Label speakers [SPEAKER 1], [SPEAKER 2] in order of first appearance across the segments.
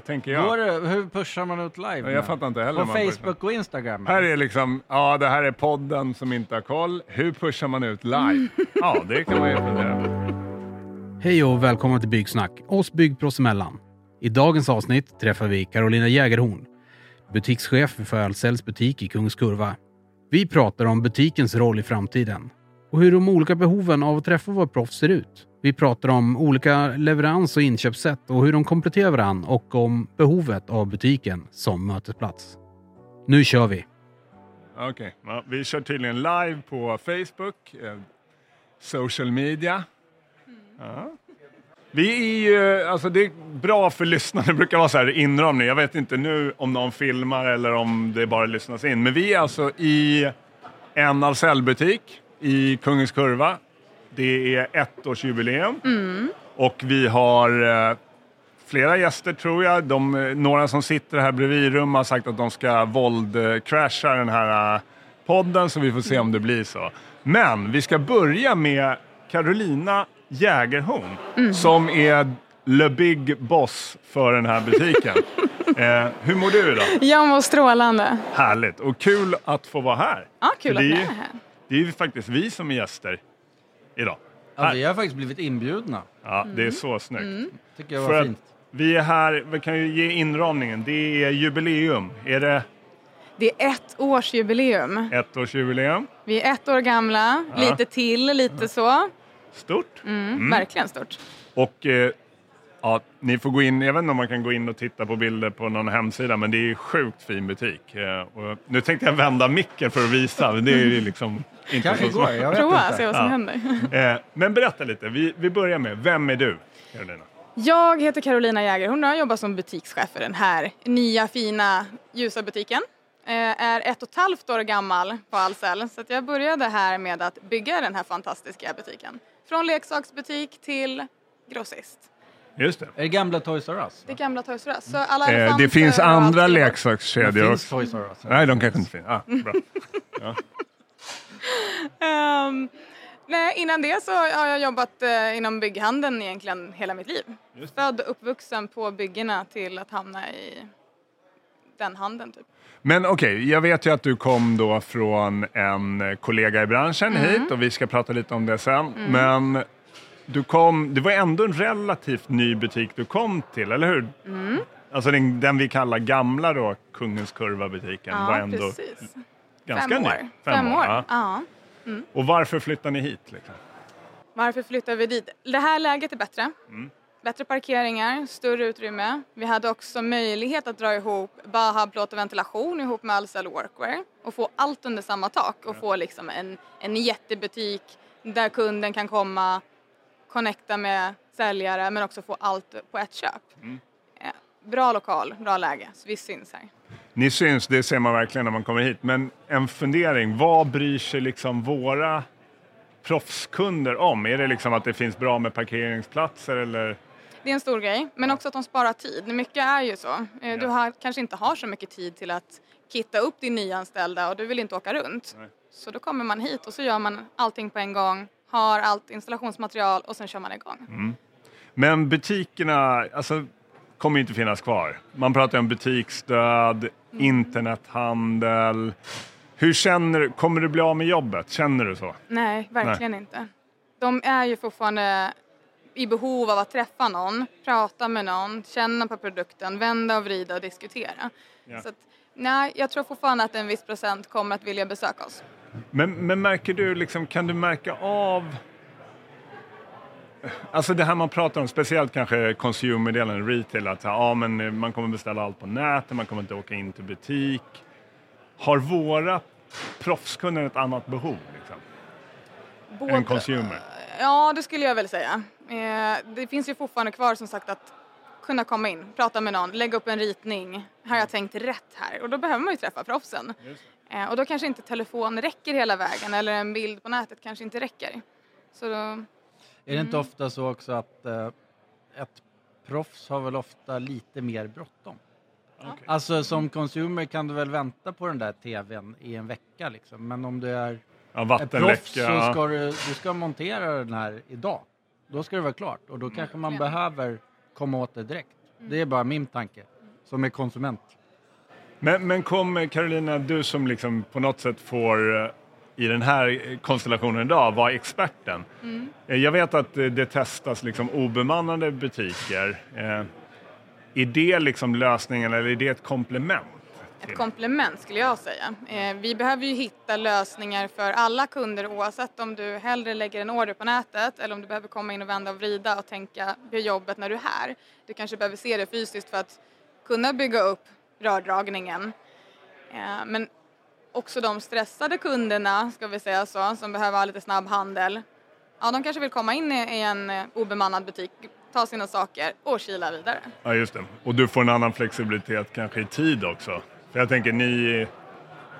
[SPEAKER 1] tänker
[SPEAKER 2] Går
[SPEAKER 1] jag.
[SPEAKER 2] det, hur pushar man ut live?
[SPEAKER 1] Ja,
[SPEAKER 2] nu?
[SPEAKER 1] Jag fattar inte heller.
[SPEAKER 2] På
[SPEAKER 1] man pushar.
[SPEAKER 2] Facebook och Instagram?
[SPEAKER 1] Här är liksom, ja det här är podden som inte har koll. Hur pushar man ut live? Ja, det kan man ju fundera på.
[SPEAKER 3] Hej och välkomna till Byggsnack, oss byggproffs emellan. I dagens avsnitt träffar vi Carolina Jägerhorn, butikschef för Ölcells butik i Kungskurva. Vi pratar om butikens roll i framtiden och hur de olika behoven av att träffa våra proffs ser ut. Vi pratar om olika leverans och inköpssätt och hur de kompletterar varandra och om behovet av butiken som mötesplats. Nu kör vi!
[SPEAKER 1] Okej, ja, vi kör tydligen live på Facebook, eh, social media. Ja. Vi är ju, alltså det är bra för lyssnarna, det brukar vara så här inramning. Jag vet inte nu om någon filmar eller om det bara lyssnas in. Men vi är alltså i en Ahlsell-butik i Kungens Kurva. Det är ettårsjubileum. Och vi har eh, flera gäster tror jag. De, eh, några som sitter här bredvid rum har sagt att de ska våldcrasha den här eh, podden så vi får se om det blir så. Men vi ska börja med Carolina Jägerhorn som är le big boss för den här butiken. eh, hur mår du idag?
[SPEAKER 4] Jag mår strålande.
[SPEAKER 1] Härligt och kul att få vara här.
[SPEAKER 4] Ja, kul
[SPEAKER 1] För
[SPEAKER 4] att
[SPEAKER 1] det
[SPEAKER 4] ni
[SPEAKER 1] är
[SPEAKER 4] här.
[SPEAKER 1] Det är ju faktiskt vi som är gäster idag.
[SPEAKER 2] Ja, vi har faktiskt blivit inbjudna.
[SPEAKER 1] Ja, det är
[SPEAKER 4] Mm.
[SPEAKER 1] så snyggt.
[SPEAKER 2] Tycker jag var
[SPEAKER 1] att
[SPEAKER 2] fint.
[SPEAKER 1] vi är här, vi kan ju ge inramningen. Det är jubileum. Är det
[SPEAKER 4] Det är ett årsjubileum.
[SPEAKER 1] ettårsjubileum?
[SPEAKER 4] Vi är ett år gamla,
[SPEAKER 1] Ja.
[SPEAKER 4] lite till, lite så.
[SPEAKER 1] Stort.
[SPEAKER 4] Mm, Verkligen stort.
[SPEAKER 1] Och eh, ja, ni får gå in, jag vet inte om man kan gå in och titta på bilder på någon hemsida, men det är sjukt fin butik. Eh, och nu tänkte jag vända micken för att visa, men det är ju liksom inte
[SPEAKER 2] Kanske
[SPEAKER 1] så smart.
[SPEAKER 2] jag vet
[SPEAKER 4] Prova,
[SPEAKER 2] inte.
[SPEAKER 4] se vad som
[SPEAKER 1] Ja.
[SPEAKER 4] händer.
[SPEAKER 1] Eh, men berätta lite, vi, vi börjar med, vem är du, Carolina?
[SPEAKER 4] Jag heter Carolina Jägerhorn och jag jobbar som butikschef för den här nya fina ljusa butiken. Eh, Är ett och ett halvt år gammal på Ahlsell så att jag började här med att bygga den här fantastiska butiken. Från leksaksbutik till grossist.
[SPEAKER 1] Just det.
[SPEAKER 2] Är det gamla Toys R Us?
[SPEAKER 4] Det gamla Toys R Us. Så alla
[SPEAKER 1] Eh,
[SPEAKER 4] elefanter
[SPEAKER 1] det finns
[SPEAKER 4] och allt
[SPEAKER 1] andra
[SPEAKER 4] skulle bort.
[SPEAKER 2] Det
[SPEAKER 1] leksakskedjor
[SPEAKER 2] finns. Toys R Us.
[SPEAKER 1] Nej, de kanske inte finns. Ah, bra.
[SPEAKER 4] Ehm, nej, innan det så har jag jobbat eh, inom bygghandeln egentligen hela mitt liv.
[SPEAKER 1] Just
[SPEAKER 4] Född och uppvuxen på byggena till att hamna i den handeln typ.
[SPEAKER 1] Men okej, jag vet ju att du kom då från en kollega i branschen hit och vi ska prata lite om det sen. Men du kom, det var ändå en relativt ny butik du kom till, eller hur? Alltså den, den vi kallar gamla då, Kungens Kurva-butiken, var
[SPEAKER 4] Ja,
[SPEAKER 1] ändå
[SPEAKER 4] precis.
[SPEAKER 1] ganska
[SPEAKER 4] Fem
[SPEAKER 1] ny.
[SPEAKER 4] år. Fem, år.
[SPEAKER 1] ja.
[SPEAKER 4] Ja.
[SPEAKER 1] Och varför flyttade ni hit? Liksom?
[SPEAKER 4] Varför flyttar vi dit? Det här läget är bättre.
[SPEAKER 1] Mm.
[SPEAKER 4] Bättre parkeringar, större utrymme. Vi hade också möjlighet att dra ihop Bahab plåt och ventilation ihop med Ahlsell Workwear och få allt under samma tak och få liksom en, en jättebutik där kunden kan komma, connecta med säljare men också få allt på ett köp.
[SPEAKER 1] Mm.
[SPEAKER 4] Bra lokal, bra läge, så vi syns här.
[SPEAKER 1] Ni syns, det ser man verkligen när man kommer hit. Men en fundering, vad bryr sig liksom våra proffskunder om? Är det liksom att det finns bra med parkeringsplatser eller?
[SPEAKER 4] Det är en stor grej, men också att de sparar tid. Mycket är ju så. Eh, Du har, kanske inte har så mycket tid till att kitta upp din nyanställda och du vill inte åka runt.
[SPEAKER 1] Nej.
[SPEAKER 4] Så då kommer man hit och så gör man allting på en gång, har allt installationsmaterial och sen kör man igång.
[SPEAKER 1] Men butikerna alltså, kommer inte finnas kvar. Man pratar om butiksstöd, internethandel. Hur känner du? Kommer du bli av med jobbet? Känner du så?
[SPEAKER 4] Nej, verkligen inte. De är ju fortfarande i behov av att träffa någon, prata med någon, känna på produkten, vända och vrida och diskutera.
[SPEAKER 1] Ja.
[SPEAKER 4] Så att, nej, jag tror fortfarande att en viss procent kommer att vilja besöka oss.
[SPEAKER 1] Men, men märker du, liksom, kan du märka av Alltså det här man pratar om, speciellt kanske consumer-delen, retail, att ja, men eh, man kommer beställa allt på nätet, man kommer inte åka in till butik. Har våra proffskunder ett annat behov? Liksom, än en consumer?
[SPEAKER 4] Ja, det skulle jag väl säga. Eh, det finns ju fortfarande kvar som sagt att kunna komma in, prata med någon, lägga upp en ritning. Har jag tänkt rätt här? Och då behöver man ju träffa proffsen. Eh, och då kanske inte telefon räcker hela vägen eller en bild på nätet kanske inte räcker. Så då,
[SPEAKER 2] Är det inte ofta så också att eh, ett proffs har väl ofta lite mer bråttom?
[SPEAKER 1] Okej.
[SPEAKER 2] Alltså som consumer kan du väl vänta på den där tvn i en vecka liksom. Men om du är
[SPEAKER 1] Ja,
[SPEAKER 2] ett proffs så ska du, du ska montera den här idag. Då ska det vara klart och då kanske man behöver komma åt det direkt. Det är bara min tanke, som är konsument.
[SPEAKER 1] Men, men kom Carolina, du som liksom på något sätt får eh, i den här konstellationen idag vara experten. Eh, Jag vet att eh, det testas liksom obemannade butiker. Är det liksom lösningen eller är det ett komplement?
[SPEAKER 4] Ett komplement skulle jag säga. Vi behöver ju hitta lösningar för alla kunder oavsett om du hellre lägger en order på nätet eller om du behöver komma in och vända och vrida och tänka på jobbet när du är här. Du kanske behöver se det fysiskt för att kunna bygga upp rördragningen. Eh, men också de stressade kunderna, ska vi säga så, som behöver ha lite snabb handel. Ja, de kanske vill komma in i en eh, obemannad butik, ta sina saker och kila vidare.
[SPEAKER 1] Ja, just det. Och du får en annan flexibilitet kanske i tid också. För jag tänker ni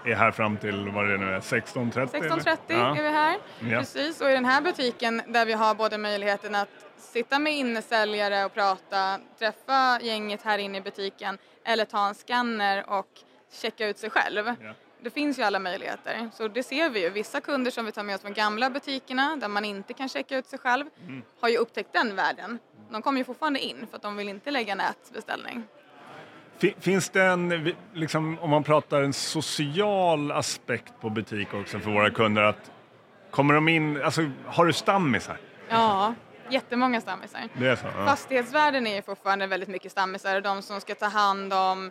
[SPEAKER 1] är här fram till vad det nu är, 16.30? eller?
[SPEAKER 4] 16.30
[SPEAKER 1] Ja.
[SPEAKER 4] är vi här.
[SPEAKER 1] Ja.
[SPEAKER 4] Precis, och i den här butiken där vi har både möjligheten att sitta med innesäljare och prata, träffa gänget här inne i butiken eller ta en scanner och checka ut sig själv.
[SPEAKER 1] Ja.
[SPEAKER 4] Det finns ju alla möjligheter. Så det ser vi ju. Vissa kunder som vi tar med oss från gamla butikerna där man inte kan checka ut sig själv
[SPEAKER 1] Mm.
[SPEAKER 4] har ju upptäckt den världen. De kommer ju fortfarande in för att de vill inte lägga nätbeställning.
[SPEAKER 1] Fi- Finns det en, liksom, om man pratar en social aspekt på butik också för våra kunder, att kommer de in, alltså har du stammisar?
[SPEAKER 4] Ja, jättemånga stammisar.
[SPEAKER 1] Det är så? Ja.
[SPEAKER 4] Fastighetsvärden är ju fortfarande väldigt mycket stammisar, de som ska ta hand om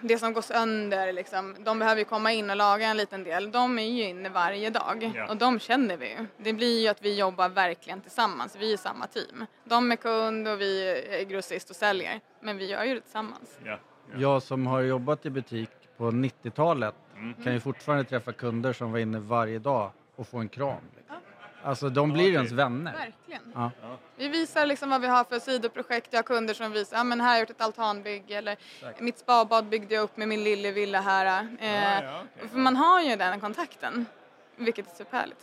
[SPEAKER 4] det som går sönder, liksom. de behöver ju komma in och laga en liten del. De är ju inne varje dag
[SPEAKER 1] Ja.
[SPEAKER 4] och de känner vi ju. Det blir ju att vi jobbar verkligen tillsammans, vi är samma team. De är kund och vi är grossist och säljer, men vi gör ju det tillsammans.
[SPEAKER 1] Ja.
[SPEAKER 2] Jag som har jobbat i butik på 90-talet
[SPEAKER 1] Mm.
[SPEAKER 2] kan ju fortfarande träffa kunder som var inne varje dag och få en kram. Liksom. Alltså de blir ens vänner.
[SPEAKER 4] Verkligen.
[SPEAKER 2] Ja.
[SPEAKER 4] Vi visar liksom vad vi har för sidoprojekt. Jag har kunder som visar, ja men här har jag gjort ett altanbygge eller mitt spabad byggde jag upp med min lille villa här. Eh,
[SPEAKER 1] Ja, ja, okej.
[SPEAKER 4] För man har ju den kontakten, vilket är superhärligt.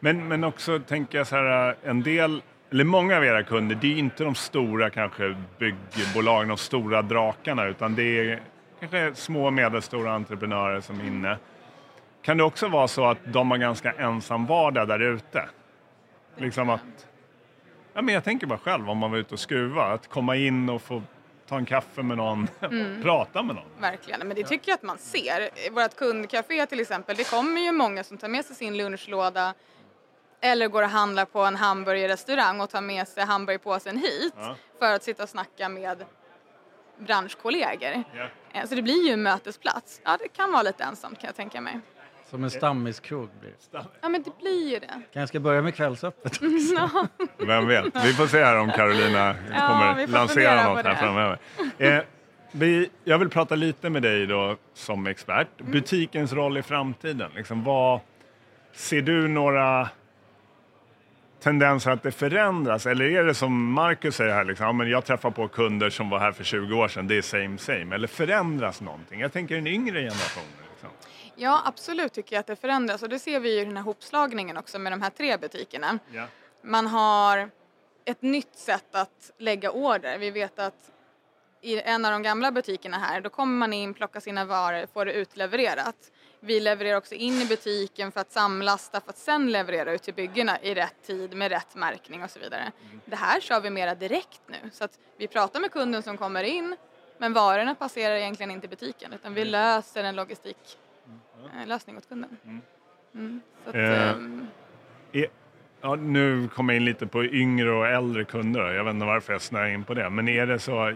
[SPEAKER 1] Men, men också tänker jag så här, en del, eller många av era kunder, det är inte de stora kanske byggbolagen, de stora drakarna, utan det är kanske små och medelstora entreprenörer som är inne. Kan det också vara så att de har ganska ensam vardag där ute? Liksom att, ja men jag tänker bara själv om man var ute och skruva, att komma in och få ta en kaffe med någon, prata med någon.
[SPEAKER 4] Verkligen, men det tycker jag att man ser. Vårt kundcafé till exempel, det kommer ju många som tar med sig sin lunchlåda eller går och handlar på en hamburgerrestaurang och tar med sig hamburgerpåsen hit
[SPEAKER 1] Ja.
[SPEAKER 4] för att sitta och snacka med branschkollegor. Eh, Så det blir ju en mötesplats. Ja, det kan vara lite ensamt kan jag tänka mig.
[SPEAKER 2] Som en stammiskrog blir det.
[SPEAKER 4] Ja, men det blir ju det.
[SPEAKER 2] Kanske ska börja med kvällsöppet.
[SPEAKER 4] Ja,
[SPEAKER 1] Vem vet? Vi får se här om Carolina
[SPEAKER 4] Ja,
[SPEAKER 1] kommer
[SPEAKER 4] vi får
[SPEAKER 1] lansera något här framöver. Eh, vi, jag vill prata lite med dig då som expert.
[SPEAKER 4] Mm.
[SPEAKER 1] Butikens roll i framtiden. Liksom, vad, ser du några tendenser att det förändras? Eller är det som Marcus säger här, liksom, ja, men jag träffar på kunder som var här för 20 år sedan, det är same same. Eller förändras någonting? Jag tänker den yngre generationen. Liksom.
[SPEAKER 4] Ja, absolut tycker jag att det förändras och det ser vi ju i den här hopslagningen också med de här tre butikerna.
[SPEAKER 1] Ja.
[SPEAKER 4] Man har ett nytt sätt att lägga order. Vi vet att i en av de gamla butikerna här, då kommer man in, plockar sina varor, får det utlevererat. Vi levererar också in i butiken för att samlasta för att sen leverera ut till byggena i rätt tid med rätt märkning och så vidare. Det här kör vi mera direkt nu så att vi pratar med kunden som kommer in men varorna passerar egentligen inte butiken utan vi löser en logistiklösning åt kunden. Mm. Så att,
[SPEAKER 1] Eh,
[SPEAKER 4] ehm,
[SPEAKER 1] Är, ja, nu kommer jag in lite på yngre och äldre kunder. Jag vet inte varför jag snöar in på det. Men är det så,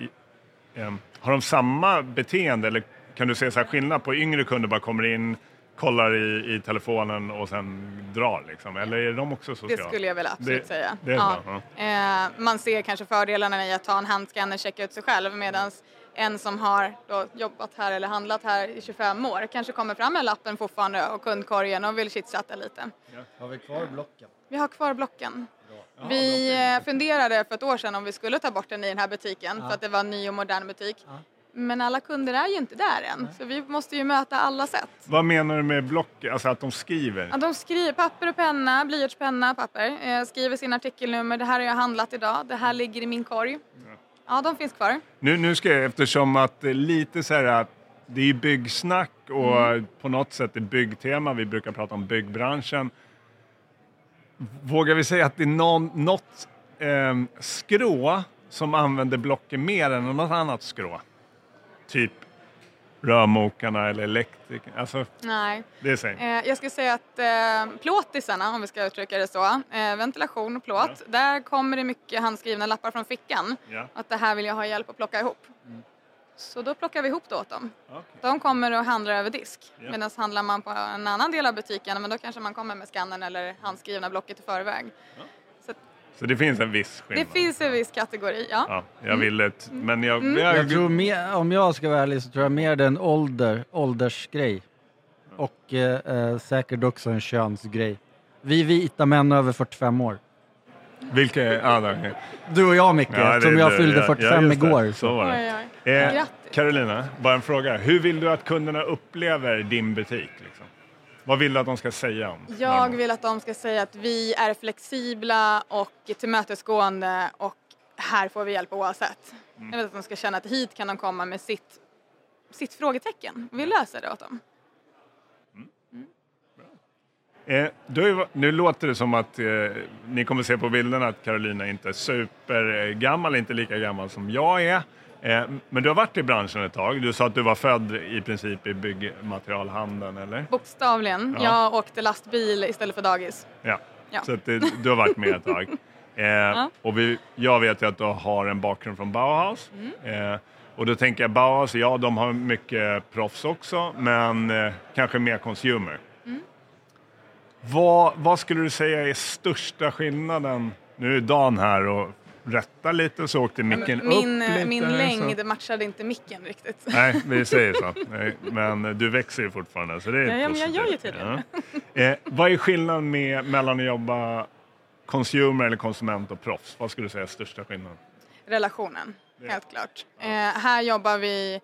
[SPEAKER 1] eh, har de samma beteende eller kan du se så här skillnad på yngre kunder bara kommer in, kollar i, i telefonen och sen drar liksom? Eller är de också
[SPEAKER 4] Det
[SPEAKER 1] sociala?
[SPEAKER 4] skulle jag väl absolut
[SPEAKER 1] Det-
[SPEAKER 4] säga.
[SPEAKER 1] det är bra,
[SPEAKER 4] Eh, man ser kanske fördelarna i att ta en handscanner och checka ut sig själv medan en som har då jobbat här eller handlat här i 25 år kanske kommer fram med lappen fortfarande och kundkorgen och vill chitchatta lite.
[SPEAKER 2] Har vi kvar blocken?
[SPEAKER 4] Vi har kvar blocken. Vi eh, funderade för ett år sedan om vi skulle ta bort den i den här butiken för att det var en ny och modern butik. Men alla kunder är ju inte där än så vi måste ju möta alla sätt.
[SPEAKER 1] Vad menar du med block? Alltså att de skriver?
[SPEAKER 4] Ja, de skriver papper och penna, blyertspenna, papper. Eh, skriver sin artikelnummer. Det här har jag handlat idag. Det här ligger i min korg. Ja, de finns kvar.
[SPEAKER 1] Nu, nu ska jag, eftersom att lite så här att det är ju byggsnack och
[SPEAKER 4] Mm.
[SPEAKER 1] på något sätt är byggtema, vi brukar prata om byggbranschen. Vågar vi säga att det är någon, något eh, skrå som använder blocken mer än något annat skrå? Typ rörmokarna eller elektriker? Alltså,
[SPEAKER 4] Nej.
[SPEAKER 1] det är.
[SPEAKER 4] Eh, jag skulle säga att eh, plåtisarna, om vi ska uttrycka det så, eh, ventilation och plåt, där kommer det mycket handskrivna lappar från fickan.
[SPEAKER 1] Ja.
[SPEAKER 4] Att det här vill jag ha hjälp att plocka ihop. Så då plockar vi ihop det åt dem.
[SPEAKER 1] Okej.
[SPEAKER 4] De kommer och handlar över disk.
[SPEAKER 1] Ja.
[SPEAKER 4] Medan handlar man på en annan del av butiken, men då kanske man kommer med skannern eller handskrivna blocket i förväg. Att
[SPEAKER 1] Så det finns en viss
[SPEAKER 4] det
[SPEAKER 1] skillnad?
[SPEAKER 4] finns en viss kategori, ja.
[SPEAKER 1] Ja, jag ville... t- Men jag...
[SPEAKER 4] Mm.
[SPEAKER 1] jag,
[SPEAKER 2] Jag tror mer, om jag ska vara ärlig så tror jag mer det är en ålder, åldersgrej. Och eh, eh, säkert också en könsgrej. Vi vita män över 45 år.
[SPEAKER 1] Vilka är... Ah, okej.
[SPEAKER 2] Du och jag Micke,
[SPEAKER 1] Ja, det-
[SPEAKER 2] jag
[SPEAKER 1] det-
[SPEAKER 2] fyllde
[SPEAKER 1] ja,
[SPEAKER 2] 45
[SPEAKER 1] just det.
[SPEAKER 2] igår.
[SPEAKER 1] Så var det.
[SPEAKER 4] Oj, oj.
[SPEAKER 1] Eh. Carolina, bara en fråga. Hur vill du att kunderna upplever din butik? Liksom? Vad vill du att de ska säga om?
[SPEAKER 4] Jag vill att de ska säga att vi är flexibla och tillmötesgående och här får vi hjälp oavsett.
[SPEAKER 1] Mm.
[SPEAKER 4] Jag vill att de ska känna att hit kan de komma med sitt, sitt frågetecken. Vi löser det åt dem.
[SPEAKER 1] Eh, du, har ju va- nu låter det som att eh, ni kommer se på bilderna att Carolina inte är supergammal, inte lika gammal som jag är. Eh, men du har varit i branschen ett tag. Du sa att du var född i princip i byggmaterialhandeln, eller?
[SPEAKER 4] Bokstavligen.
[SPEAKER 1] Ja.
[SPEAKER 4] Jag åkte lastbil istället för dagis.
[SPEAKER 1] Ja.
[SPEAKER 4] Ja.
[SPEAKER 1] Så det, du har varit med ett tag. Eh, Och vi, jag vet ju att du har en bakgrund från Bauhaus.
[SPEAKER 4] Mm.
[SPEAKER 1] Eh, och då tänker jag Bauhaus, ja de har mycket proffs också, men eh, kanske mer consumer.
[SPEAKER 4] Mm.
[SPEAKER 1] Vad, vad skulle du säga är största skillnaden? Nu är Dan här och rättar lite och så åkte micken
[SPEAKER 4] Min,
[SPEAKER 1] upp lite.
[SPEAKER 4] min
[SPEAKER 1] här, så-
[SPEAKER 4] längd matchade inte micken riktigt.
[SPEAKER 1] Nej, vi säger så. Nej, Men du växer ju fortfarande så det är
[SPEAKER 4] Ja, ja, men jag gör ju tydligen
[SPEAKER 1] Ja. Eh, vad är skillnaden med, mellan att jobba consumer eller konsument och proffs? Vad skulle du säga är största skillnaden?
[SPEAKER 4] Relationen, helt klart. Eh, här jobbar vi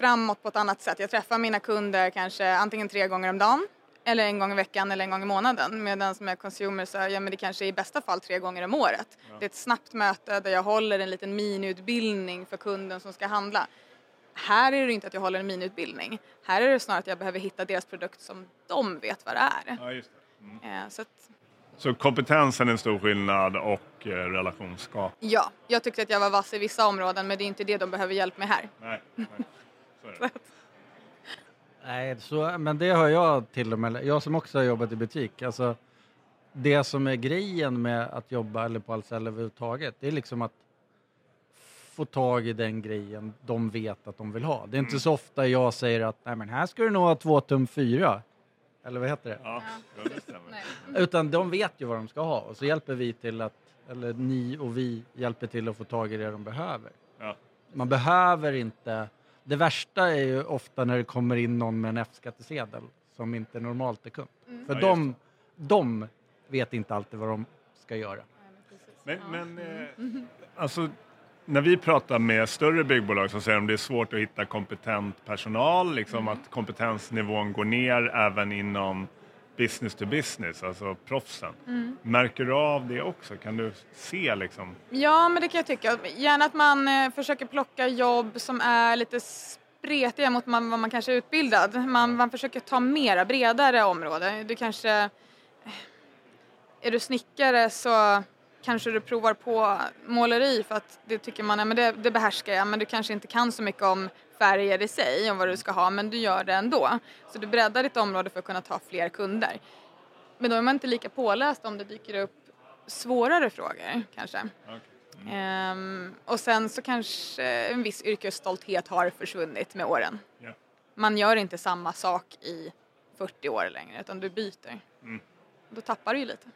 [SPEAKER 4] framåt på ett annat sätt. Jag träffar mina kunder kanske antingen tre gånger om dagen eller en gång i veckan eller en gång i månaden. Medan med consumer så ja, men det kanske i bästa fall tre gånger om året. Det är ett snabbt möte där jag håller en liten miniutbildning för kunden som ska handla. Här är det inte att jag håller en miniutbildning. Här är det snarare att jag behöver hitta deras produkt som de vet vad det är.
[SPEAKER 1] Ja, just det.
[SPEAKER 4] Eh, så att,
[SPEAKER 1] Så kompetensen är en stor skillnad och eh, relationsskap.
[SPEAKER 4] ja, jag tyckte att jag var vass i vissa områden men det är inte det de behöver hjälp med här.
[SPEAKER 1] Nej, nej.
[SPEAKER 2] Nej, så, men det har jag till och med, jag som också har jobbat i butik, alltså det som är grejen med att jobba eller på Ahlsell överhuvudtaget, det är liksom att få tag i den grejen de vet att de vill ha. Det är inte så ofta jag säger att nej men här ska du nog ha två tum fyra. Eller vad heter det?
[SPEAKER 1] Ja, det.
[SPEAKER 4] Nej.
[SPEAKER 2] Utan de vet ju vad de ska ha och så hjälper vi till att, eller ni och vi hjälper till att få tag i det de behöver.
[SPEAKER 1] Ja.
[SPEAKER 2] Man behöver inte, det värsta är ju ofta när det kommer in någon med en F-skattesedel som inte normalt är kund. För
[SPEAKER 1] Ja,
[SPEAKER 2] de, de vet inte alltid vad de ska göra.
[SPEAKER 1] Men, men eh, alltså, när vi pratar med större byggbolag så säger de att det är svårt att hitta kompetent personal, liksom att kompetensnivån går ner även inom business to business, alltså proffsen. Märker du av det också? Kan du se liksom?
[SPEAKER 4] Ja, men det kan jag tycka. Gärna att man eh, försöker plocka jobb som är lite spretiga mot man, vad man kanske är utbildad. Man, man försöker ta mera bredare område. Du kanske... eh, Är du snickare så kanske du provar på måleri för att det tycker man, ja, men det, det behärskar jag, men du kanske inte kan så mycket om färger i sig och vad du ska ha, men du gör det ändå. Så du breddar ditt område för att kunna ta fler kunder. Men då är man inte lika påläst om det dyker upp svårare frågor kanske. Ehm, och sen så kanske en viss yrkesstolthet har försvunnit med åren.
[SPEAKER 1] Ja.
[SPEAKER 4] Man gör inte samma sak i 40 år längre utan du byter. Då tappar du ju lite.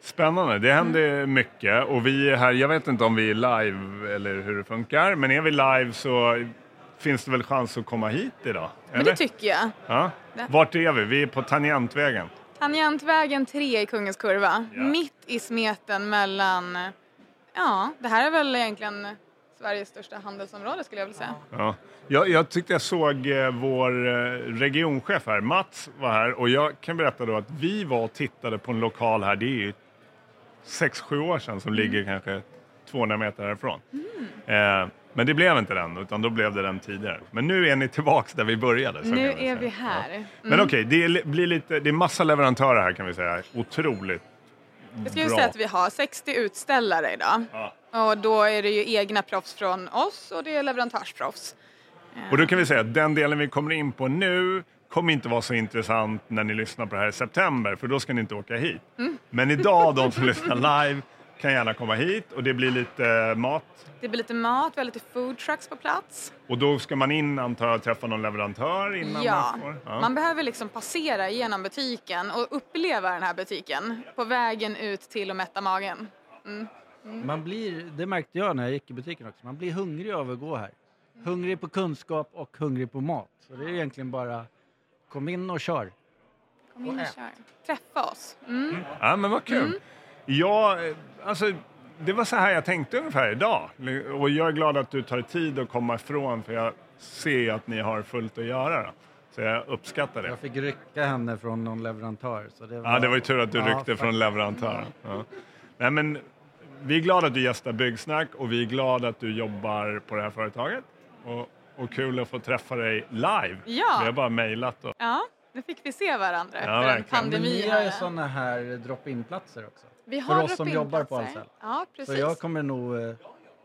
[SPEAKER 1] Spännande, det händer mycket och vi är här, jag vet inte om vi är live eller hur det funkar, men är vi live så finns det väl chans att komma hit idag?
[SPEAKER 4] Men det tycker jag.
[SPEAKER 1] ja. Vart är vi? Vi är på Tangentvägen.
[SPEAKER 4] Tangentvägen 3 i Kungens Kurva.
[SPEAKER 1] Ja.
[SPEAKER 4] Mitt i smeten mellan, ja det här är väl egentligen Sveriges största handelsområde skulle jag vilja säga.
[SPEAKER 1] Ja. Jag, jag tyckte jag såg eh, vår eh, regionchef här, Mats, var här och jag kan berätta då att vi var och tittade på en lokal här, det är ju 6-7 år sedan som ligger kanske 200 meter härifrån. Eh, men det blev inte den, utan då blev det den tidigare. Men nu är ni tillbaks där vi började.
[SPEAKER 4] Nu
[SPEAKER 1] vi
[SPEAKER 4] är vi här.
[SPEAKER 1] Men okej, det är, li- blir lite, det är massa leverantörer här kan vi säga. Otroligt
[SPEAKER 4] Jag
[SPEAKER 1] Bra.
[SPEAKER 4] säga att vi har 60 utställare idag.
[SPEAKER 1] Ja.
[SPEAKER 4] Och då är det ju egna proffs från oss och det är leverantörsproffs.
[SPEAKER 1] Och då kan vi säga att den delen vi kommer in på nu kommer inte vara så intressant när ni lyssnar på det här i september, för då ska ni inte åka hit.
[SPEAKER 4] Mm.
[SPEAKER 1] Men idag, de som lyssnar live, kan gärna komma hit och det blir lite eh, mat.
[SPEAKER 4] Det blir lite mat, vi har lite food trucks på plats.
[SPEAKER 1] Och då ska man in, antar jag, träffa någon leverantör innan
[SPEAKER 4] Ja,
[SPEAKER 1] man får? Ja.
[SPEAKER 4] man behöver liksom passera igenom butiken och uppleva den här butiken på vägen ut till och mätta magen.
[SPEAKER 2] Man blir, det märkte jag när jag gick i butiken också, man blir hungrig av att gå här. Hungrig på kunskap och hungrig på mat. Så det är egentligen bara kom in och kör.
[SPEAKER 4] Kom in och kör. Träffa oss. Mm.
[SPEAKER 1] Ja, men vad kul. Ja, eh, alltså, det var så här jag tänkte ungefär idag. Och jag är glad att du tar tid att komma ifrån, för jag ser att ni har fullt att göra. Då. Så jag uppskattar det.
[SPEAKER 2] Jag fick rycka henne från någon leverantör. Så det var,
[SPEAKER 1] Ja, det var ju tur att du
[SPEAKER 2] Ja,
[SPEAKER 1] ryckte
[SPEAKER 2] faktiskt.
[SPEAKER 1] från leverantören. Ja. Nej, men vi är glada att du gästar Byggsnack och vi är glada att du jobbar på det här företaget. Och, och kul att få träffa dig live.
[SPEAKER 4] Ja.
[SPEAKER 1] Vi har bara mejlat. Och...
[SPEAKER 4] Ja, nu fick vi se varandra efter en
[SPEAKER 1] verkligen.
[SPEAKER 2] Men
[SPEAKER 4] pandemi.
[SPEAKER 2] ni har ju sådana här drop-in-platser också.
[SPEAKER 4] Vi
[SPEAKER 2] för
[SPEAKER 4] har
[SPEAKER 2] oss som jobbar på. Ahlsell.
[SPEAKER 4] Ja,
[SPEAKER 2] Så
[SPEAKER 4] precis.
[SPEAKER 2] jag kommer nog eh,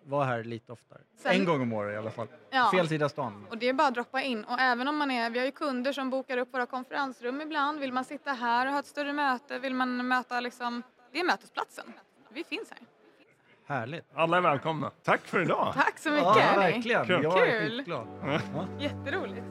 [SPEAKER 2] vara här lite oftare.
[SPEAKER 4] Sen-
[SPEAKER 2] En gång om året i alla fall.
[SPEAKER 4] Ja.
[SPEAKER 2] Fel sida stan.
[SPEAKER 4] Och det är bara att droppa in. Och även om man är, vi har ju kunder som bokar upp våra konferensrum ibland. Vill man sitta här och ha ett större möte? Vill man möta liksom, det är mötesplatsen. Vi finns här.
[SPEAKER 2] Härligt.
[SPEAKER 1] Alla är välkomna. Tack för idag.
[SPEAKER 4] Tack så mycket.
[SPEAKER 2] Ja, verkligen.
[SPEAKER 1] Kul.
[SPEAKER 2] Jag är
[SPEAKER 4] Kul.
[SPEAKER 2] skitglad. Ja.
[SPEAKER 4] Jätteroligt.